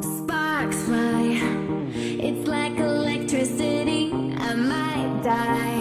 Sparks fly, it's like electricity. I might die.